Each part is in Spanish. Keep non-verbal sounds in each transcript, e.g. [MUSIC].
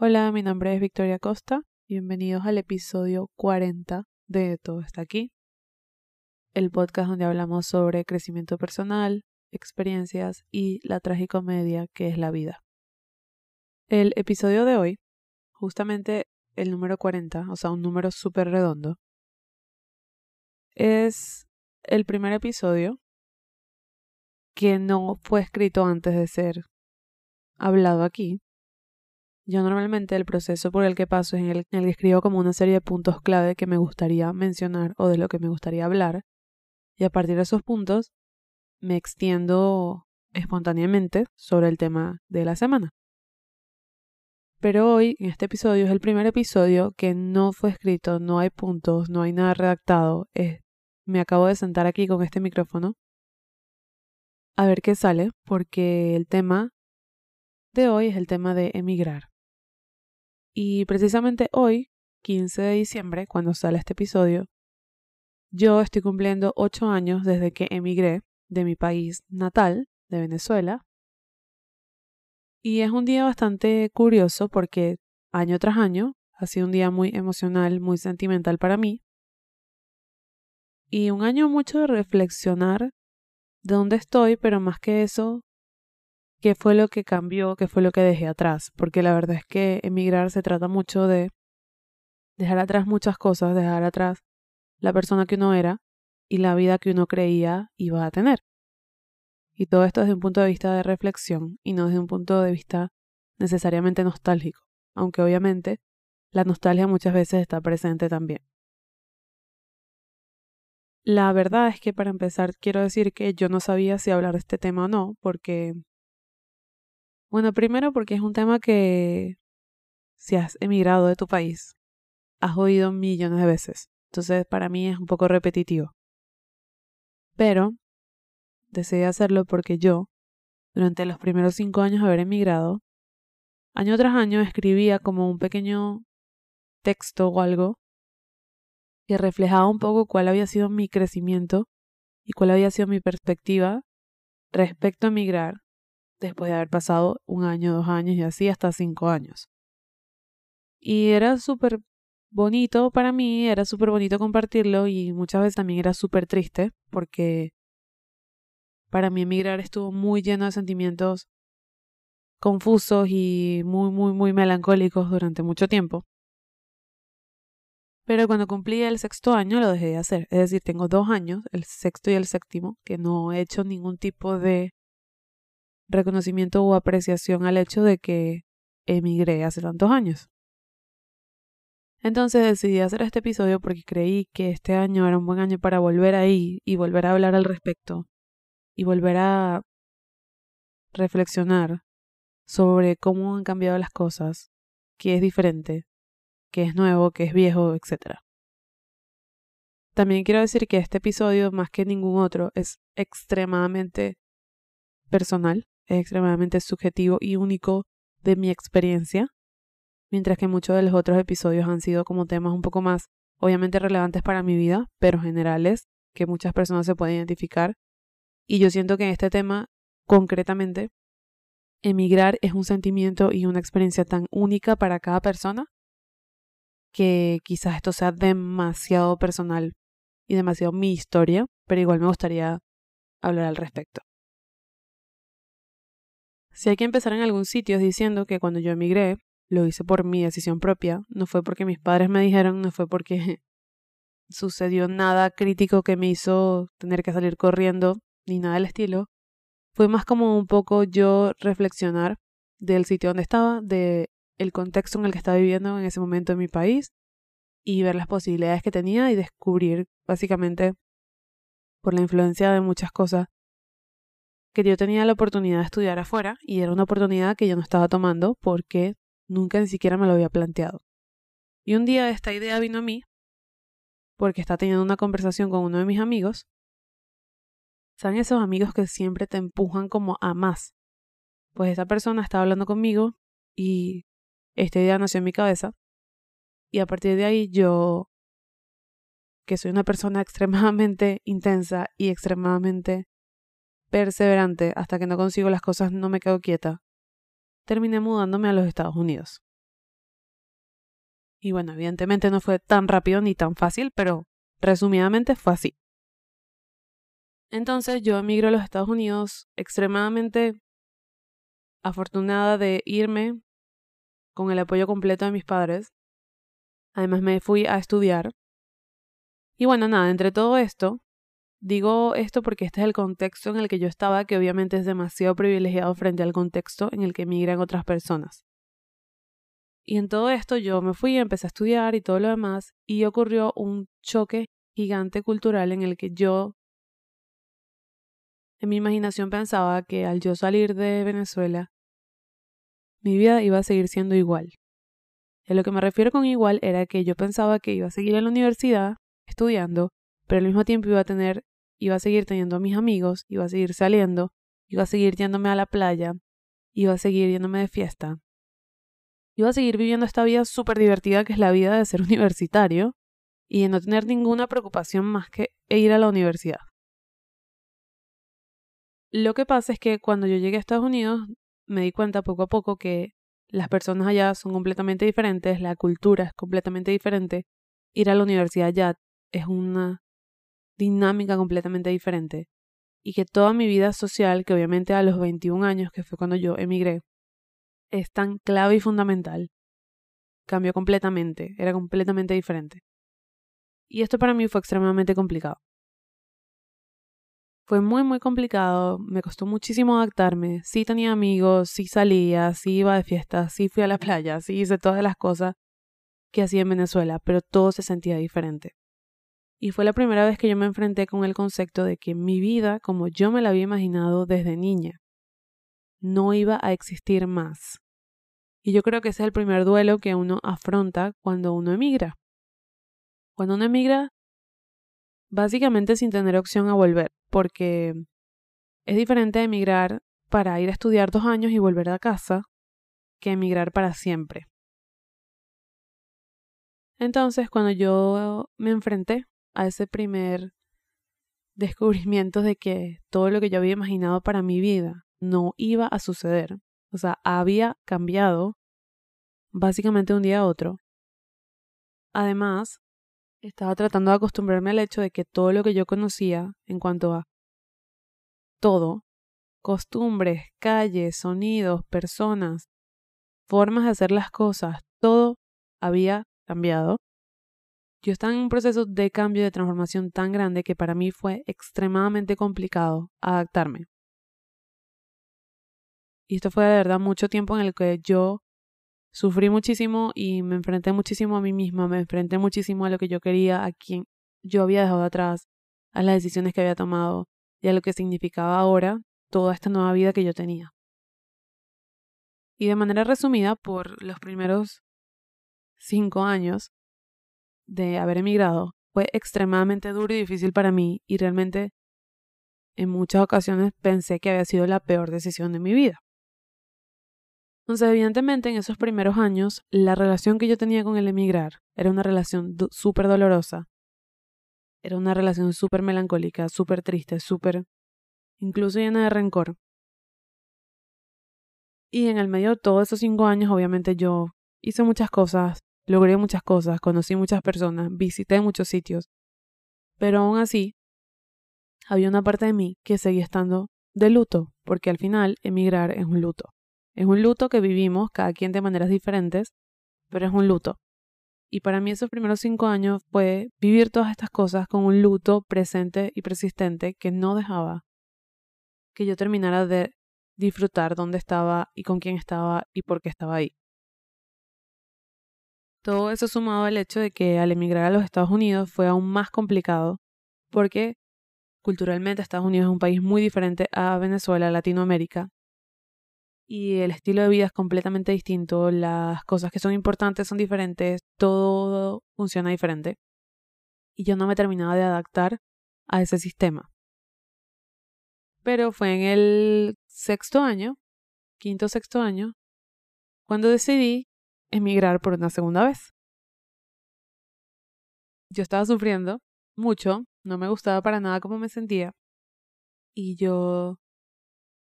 Hola, mi nombre es Victoria Costa. Bienvenidos al episodio 40 de Todo está aquí, el podcast donde hablamos sobre crecimiento personal, experiencias y la tragicomedia que es la vida. El episodio de hoy, justamente el número 40, o sea, un número súper redondo, es el primer episodio que no fue escrito antes de ser hablado aquí yo normalmente el proceso por el que paso es en el, el que escribo como una serie de puntos clave que me gustaría mencionar o de lo que me gustaría hablar. Y a partir de esos puntos me extiendo espontáneamente sobre el tema de la semana. Pero hoy, en este episodio, es el primer episodio que no fue escrito, no hay puntos, no hay nada redactado. me acabo de sentar aquí con este micrófono a ver qué sale, porque el tema de hoy es el tema de emigrar. Y precisamente hoy, 15 de diciembre, cuando sale este episodio, yo estoy cumpliendo ocho años desde que emigré de mi país natal, de Venezuela. Y es un día bastante curioso porque año tras año ha sido un día muy emocional, muy sentimental para mí. Y un año mucho de reflexionar de dónde estoy, pero más que eso, qué fue lo que cambió, qué fue lo que dejé atrás, porque la verdad es que emigrar se trata mucho de dejar atrás muchas cosas, dejar atrás la persona que uno era y la vida que uno creía iba a tener. Y todo esto desde un punto de vista de reflexión y no desde un punto de vista necesariamente nostálgico, aunque obviamente la nostalgia muchas veces está presente también. La verdad es que para empezar quiero decir que yo no sabía si hablar de este tema o no, porque bueno, primero porque es un tema que si has emigrado de tu país, has oído millones de veces. Entonces para mí es un poco repetitivo. Pero decidí hacerlo porque yo, durante los primeros cinco años de haber emigrado, año tras año escribía como un pequeño texto o algo que reflejaba un poco cuál había sido mi crecimiento y cuál había sido mi perspectiva respecto a emigrar después de haber pasado un año, dos años y así hasta cinco años. Y era súper bonito para mí, era súper bonito compartirlo y muchas veces también era súper triste porque para mí emigrar estuvo muy lleno de sentimientos confusos y muy, muy, muy melancólicos durante mucho tiempo. Pero cuando cumplí el sexto año lo dejé de hacer. Es decir, tengo dos años, el sexto y el séptimo, que no he hecho ningún tipo de reconocimiento o apreciación al hecho de que emigré hace tantos años. Entonces decidí hacer este episodio porque creí que este año era un buen año para volver ahí y volver a hablar al respecto y volver a reflexionar sobre cómo han cambiado las cosas, qué es diferente, qué es nuevo, qué es viejo, etc. También quiero decir que este episodio, más que ningún otro, es extremadamente personal es extremadamente subjetivo y único de mi experiencia, mientras que muchos de los otros episodios han sido como temas un poco más, obviamente relevantes para mi vida, pero generales, que muchas personas se pueden identificar. Y yo siento que en este tema, concretamente, emigrar es un sentimiento y una experiencia tan única para cada persona que quizás esto sea demasiado personal y demasiado mi historia, pero igual me gustaría hablar al respecto. Si hay que empezar en algún sitio es diciendo que cuando yo emigré, lo hice por mi decisión propia, no fue porque mis padres me dijeron, no fue porque [LAUGHS] sucedió nada crítico que me hizo tener que salir corriendo, ni nada del estilo. Fue más como un poco yo reflexionar del sitio donde estaba, de contexto en el que estaba viviendo en ese momento en mi país y ver las posibilidades que tenía y descubrir básicamente por la influencia de muchas cosas que yo tenía la oportunidad de estudiar afuera y era una oportunidad que yo no estaba tomando porque nunca ni siquiera me lo había planteado. Y un día esta idea vino a mí porque estaba teniendo una conversación con uno de mis amigos. ¿Saben esos amigos que siempre te empujan como a más? Pues esa persona estaba hablando conmigo y esta idea nació en mi cabeza. Y a partir de ahí yo, que soy una persona [LAUGHS] extremadamente intensa y extremadamente perseverante hasta que no consigo las cosas no me quedo quieta, terminé mudándome a los Estados Unidos. Y bueno, evidentemente no fue tan rápido ni tan fácil, pero resumidamente fue así. Entonces yo emigro a los Estados Unidos extremadamente afortunada de irme con el apoyo completo de mis padres. Además me fui a estudiar. Y bueno, nada, entre todo esto, digo esto porque este es el contexto en el que yo estaba, que obviamente es demasiado privilegiado frente al contexto en el que emigran otras personas. Y en todo esto yo me fui, empecé a estudiar y todo lo demás, y ocurrió un choque gigante cultural en el que yo en mi imaginación pensaba que al yo salir de Venezuela, mi vida iba a seguir siendo igual. A lo que me refiero con igual era que yo pensaba que iba a seguir en la universidad estudiando, pero al mismo tiempo iba a tener, iba a seguir teniendo a mis amigos, iba a seguir saliendo, iba a seguir yéndome a la playa, iba a seguir yéndome de fiesta. Iba a seguir viviendo esta vida súper divertida que es la vida de ser [LAUGHS] universitario y de no tener ninguna preocupación más que ir a la universidad. Lo que pasa es que cuando yo llegué a Estados Unidos me di cuenta poco a poco que las personas allá son completamente diferentes, la cultura es completamente diferente. Ir a la universidad allá es una dinámica completamente diferente. Y que toda mi vida social, que obviamente a los 21 años, que fue cuando yo emigré, es tan clave y fundamental, cambió completamente, era completamente diferente. Y esto para mí fue extremadamente complicado. Fue muy, muy complicado, me costó muchísimo adaptarme. Sí tenía amigos, sí salía, sí iba de fiesta, sí fui a la playa, sí hice todas las cosas que hacía en Venezuela, pero todo se sentía diferente. Y fue la primera vez que yo me enfrenté con el concepto de que mi vida, como yo me la había imaginado desde niña, no iba a existir más. Y yo creo que ese es el primer duelo que uno afronta cuando uno emigra. Cuando uno emigra, básicamente sin tener opción a volver, porque es diferente emigrar para ir a estudiar dos años y volver a casa que emigrar para siempre. Entonces, cuando yo me enfrenté a ese primer descubrimiento de que todo lo que yo había imaginado para mi vida no iba a suceder, o sea, había cambiado básicamente de un día a otro. Además, estaba tratando de acostumbrarme al hecho de que todo lo que yo conocía en cuanto a todo, costumbres, calles, sonidos, personas, formas de hacer las cosas, todo había cambiado. Yo estaba en un proceso de cambio, de transformación tan grande que para mí fue extremadamente complicado adaptarme. Y esto fue de verdad mucho tiempo en el que yo sufrí muchísimo y me enfrenté muchísimo a mí misma, me enfrenté muchísimo a lo que yo quería, a quien yo había dejado atrás, a las decisiones que había tomado y a lo que significaba ahora toda esta nueva vida que yo tenía. Y de manera resumida, por los primeros cinco años de haber emigrado, fue extremadamente duro y difícil para mí y realmente en muchas ocasiones pensé que había sido la peor decisión de mi vida. Entonces, evidentemente, en esos primeros años, la relación que yo tenía con el emigrar era una relación súper dolorosa. Era una relación súper melancólica, súper triste, súper... incluso llena de rencor. Y en el medio de todos esos cinco años, obviamente yo hice muchas cosas, logré muchas cosas, conocí muchas personas, visité muchos sitios. Pero aún así, había una parte de mí que seguía estando de luto, porque al final emigrar es un luto. Es un luto que vivimos, cada quien de maneras diferentes, pero es un luto. Y para mí esos primeros cinco años fue vivir todas estas cosas con un luto presente y persistente que no dejaba que yo terminara de disfrutar dónde estaba y con quién estaba y por qué estaba ahí. Todo eso sumado al hecho de que al emigrar a los Estados Unidos fue aún más complicado porque culturalmente Estados Unidos es un país muy diferente a Venezuela, Latinoamérica, y el estilo de vida es completamente distinto, las cosas que son importantes son diferentes, todo funciona diferente. Y yo no me terminaba de adaptar a ese sistema. Pero fue en el sexto año, quinto sexto año, cuando decidí emigrar por una segunda vez. Yo estaba sufriendo mucho, no me gustaba para nada cómo me sentía. Y yo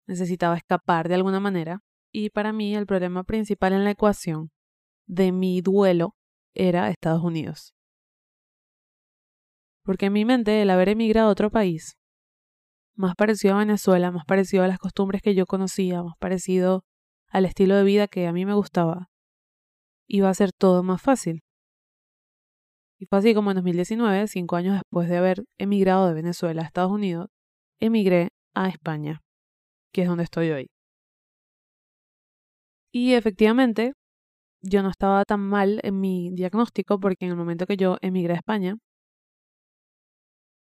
necesitaba escapar de alguna manera y para mí el problema principal en la ecuación de mi duelo era Estados Unidos. Porque en mi mente el haber emigrado a otro país, más parecido a Venezuela, más parecido a las costumbres que yo conocía, más parecido al estilo de vida que a mí me gustaba, iba a ser todo más fácil. Y fue así como en 2019, cinco años después de haber emigrado de Venezuela a Estados Unidos, emigré a España, que es donde estoy hoy. Y efectivamente, yo no estaba tan mal en mi diagnóstico porque en el momento que yo emigré a España,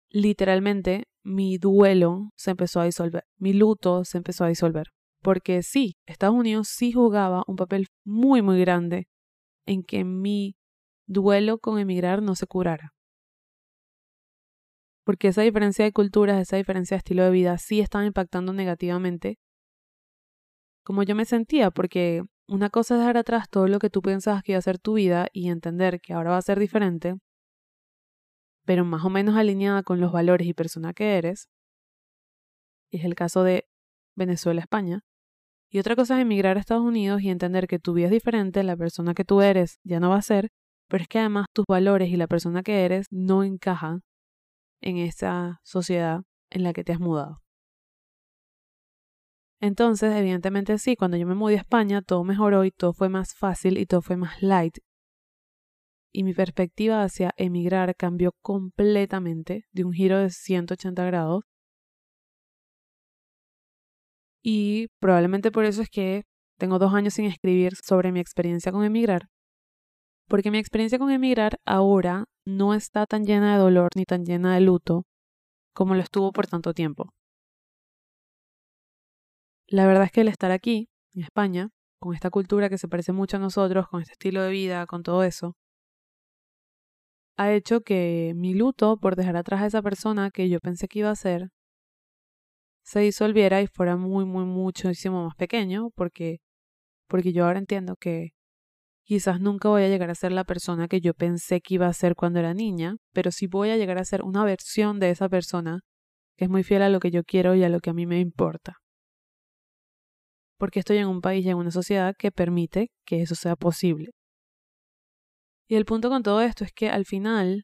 literalmente mi duelo se empezó a disolver, mi luto se empezó a disolver. Porque sí, Estados Unidos sí jugaba un papel muy, muy grande en que mi duelo con emigrar no se curara. Porque esa diferencia de culturas, esa diferencia de estilo de vida sí estaba impactando negativamente como yo me sentía, porque una cosa es dejar atrás todo lo que tú pensabas que iba a ser tu vida y entender que ahora va a ser diferente, pero más o menos alineada con los valores y persona que eres. Y es el caso de Venezuela-España. Y otra cosa es emigrar a Estados Unidos y entender que tu vida es diferente, la persona que tú eres ya no va a ser, pero es que además tus valores y la persona que eres no encajan en esa sociedad en la que te has mudado. Entonces, evidentemente sí, cuando yo me mudé a España, todo mejoró y todo fue más fácil y todo fue más light. Y mi perspectiva hacia emigrar cambió completamente, de un giro de 180 grados. Y probablemente por eso es que tengo dos años sin escribir sobre mi experiencia con emigrar. Porque mi experiencia con emigrar ahora no está tan llena de dolor ni tan llena de luto como lo estuvo por tanto tiempo. La verdad es que el estar aquí, en España, con esta cultura que se parece mucho a nosotros, con este estilo de vida, con todo eso, ha hecho que mi luto por dejar atrás a esa persona que yo pensé que iba a ser se disolviera y fuera muy, muy, muchísimo más pequeño, porque, porque yo ahora entiendo que quizás nunca voy a llegar a ser la persona que yo pensé que iba a ser cuando era niña, pero sí voy a llegar a ser una versión de esa persona que es muy fiel a lo que yo quiero y a lo que a mí me importa porque estoy en un país y en una sociedad que permite que eso sea posible. Y el punto con todo esto es que al final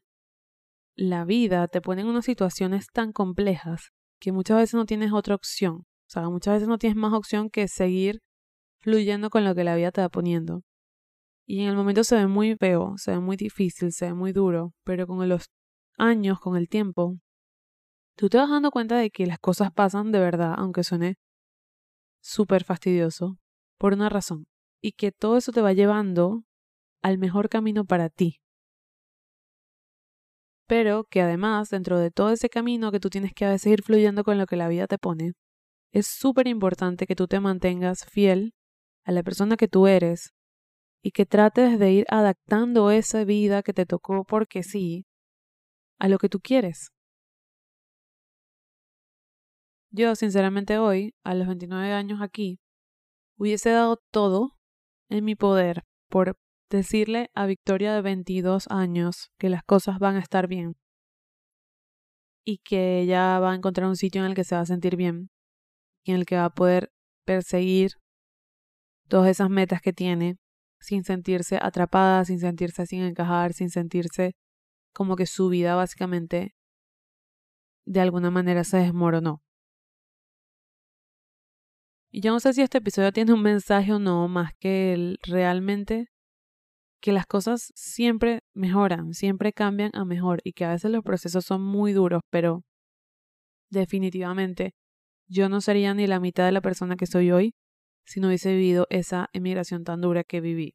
la vida te pone en unas situaciones tan complejas que muchas veces no tienes otra opción. O sea, muchas veces no tienes más opción que seguir fluyendo con lo que la vida te va poniendo. Y en el momento se ve muy feo, se ve muy difícil, se ve muy duro, pero con los años, con el tiempo, tú te vas dando cuenta de que las cosas pasan de verdad, aunque suene súper fastidioso por una razón y que todo eso te va llevando al mejor camino para ti. Pero que además, dentro de todo ese camino que tú tienes que seguir fluyendo con lo que la vida te pone, es súper importante que tú te mantengas fiel a la persona que tú eres y que trates de ir adaptando esa vida que te tocó porque sí a lo que tú quieres. Yo, sinceramente, hoy, a los 29 años aquí, hubiese dado todo en mi poder por decirle a Victoria de 22 años que las cosas van a estar bien y que ella va a encontrar un sitio en el que se va a sentir bien y en el que va a poder perseguir todas esas metas que tiene sin sentirse atrapada, sin sentirse sin encajar, sin sentirse como que su vida básicamente de alguna manera se desmoronó. Y yo no sé si este episodio tiene un mensaje o no, más que el, realmente que las cosas siempre mejoran, siempre cambian a mejor y que a veces los procesos son muy duros, pero definitivamente yo no sería ni la mitad de la persona que soy hoy si no hubiese vivido esa emigración tan dura que viví.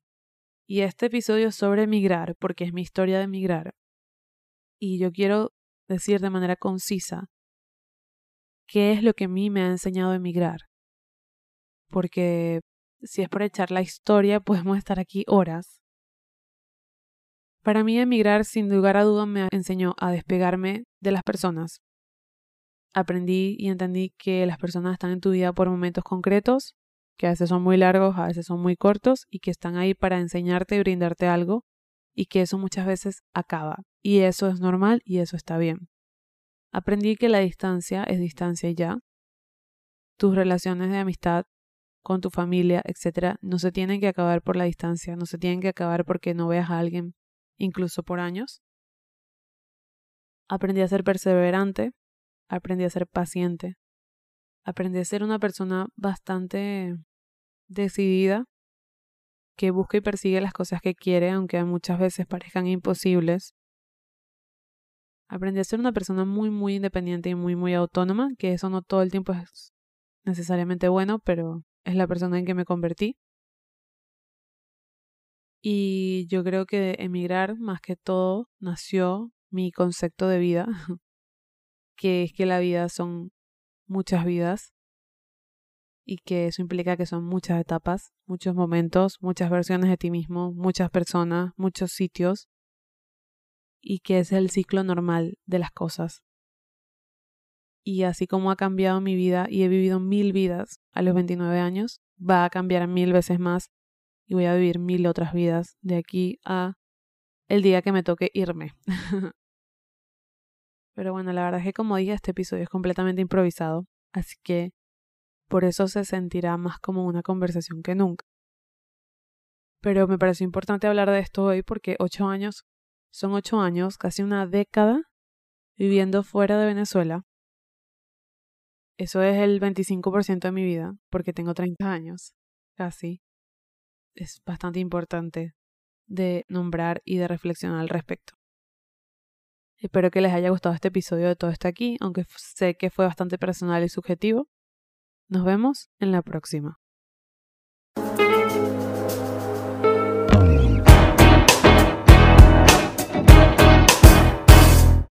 Y este episodio es sobre emigrar, porque es mi historia de emigrar. Y yo quiero decir de manera concisa qué es lo que a mí me ha enseñado a emigrar porque si es por echar la historia, podemos estar aquí horas. Para mí emigrar sin lugar a dudas me enseñó a despegarme de las personas. Aprendí y entendí que las personas están en tu vida por momentos concretos, que a veces son muy largos, a veces son muy cortos, y que están ahí para enseñarte y brindarte algo, y que eso muchas veces acaba. Y eso es normal y eso está bien. Aprendí que la distancia es distancia ya. Tus relaciones de amistad con tu familia, etcétera, no se tienen que acabar por la distancia, no se tienen que acabar porque no veas a alguien incluso por años. Aprendí a ser perseverante, aprendí a ser paciente, aprendí a ser una persona bastante decidida que busca y persigue las cosas que quiere, aunque muchas veces parezcan imposibles. Aprendí a ser una persona muy, muy independiente y muy, muy autónoma, que eso no todo el tiempo es necesariamente bueno, pero es la persona en que me convertí. Y yo creo que de emigrar, más que todo, nació mi concepto de vida, [LAUGHS] que es que la vida son muchas vidas y que eso implica que son muchas etapas, muchos momentos, muchas versiones de ti mismo, muchas personas, muchos sitios y que es el ciclo normal de las cosas. Y así como ha cambiado mi vida y he vivido mil vidas a los 29 años, va a cambiar mil veces más y voy a vivir mil otras vidas de aquí a el día que me toque irme. [LAUGHS] Pero bueno, la verdad es que como dije, este episodio es completamente improvisado, así que por eso se sentirá más como una conversación que nunca. Pero me pareció importante hablar de esto hoy porque ocho años son ocho años, casi una década viviendo fuera de Venezuela. Eso es el 25% de mi vida, porque tengo 30 años, casi. Es bastante importante de nombrar y de reflexionar al respecto. Espero que les haya gustado este episodio de todo esto aquí, aunque sé que fue bastante personal y subjetivo. Nos vemos en la próxima.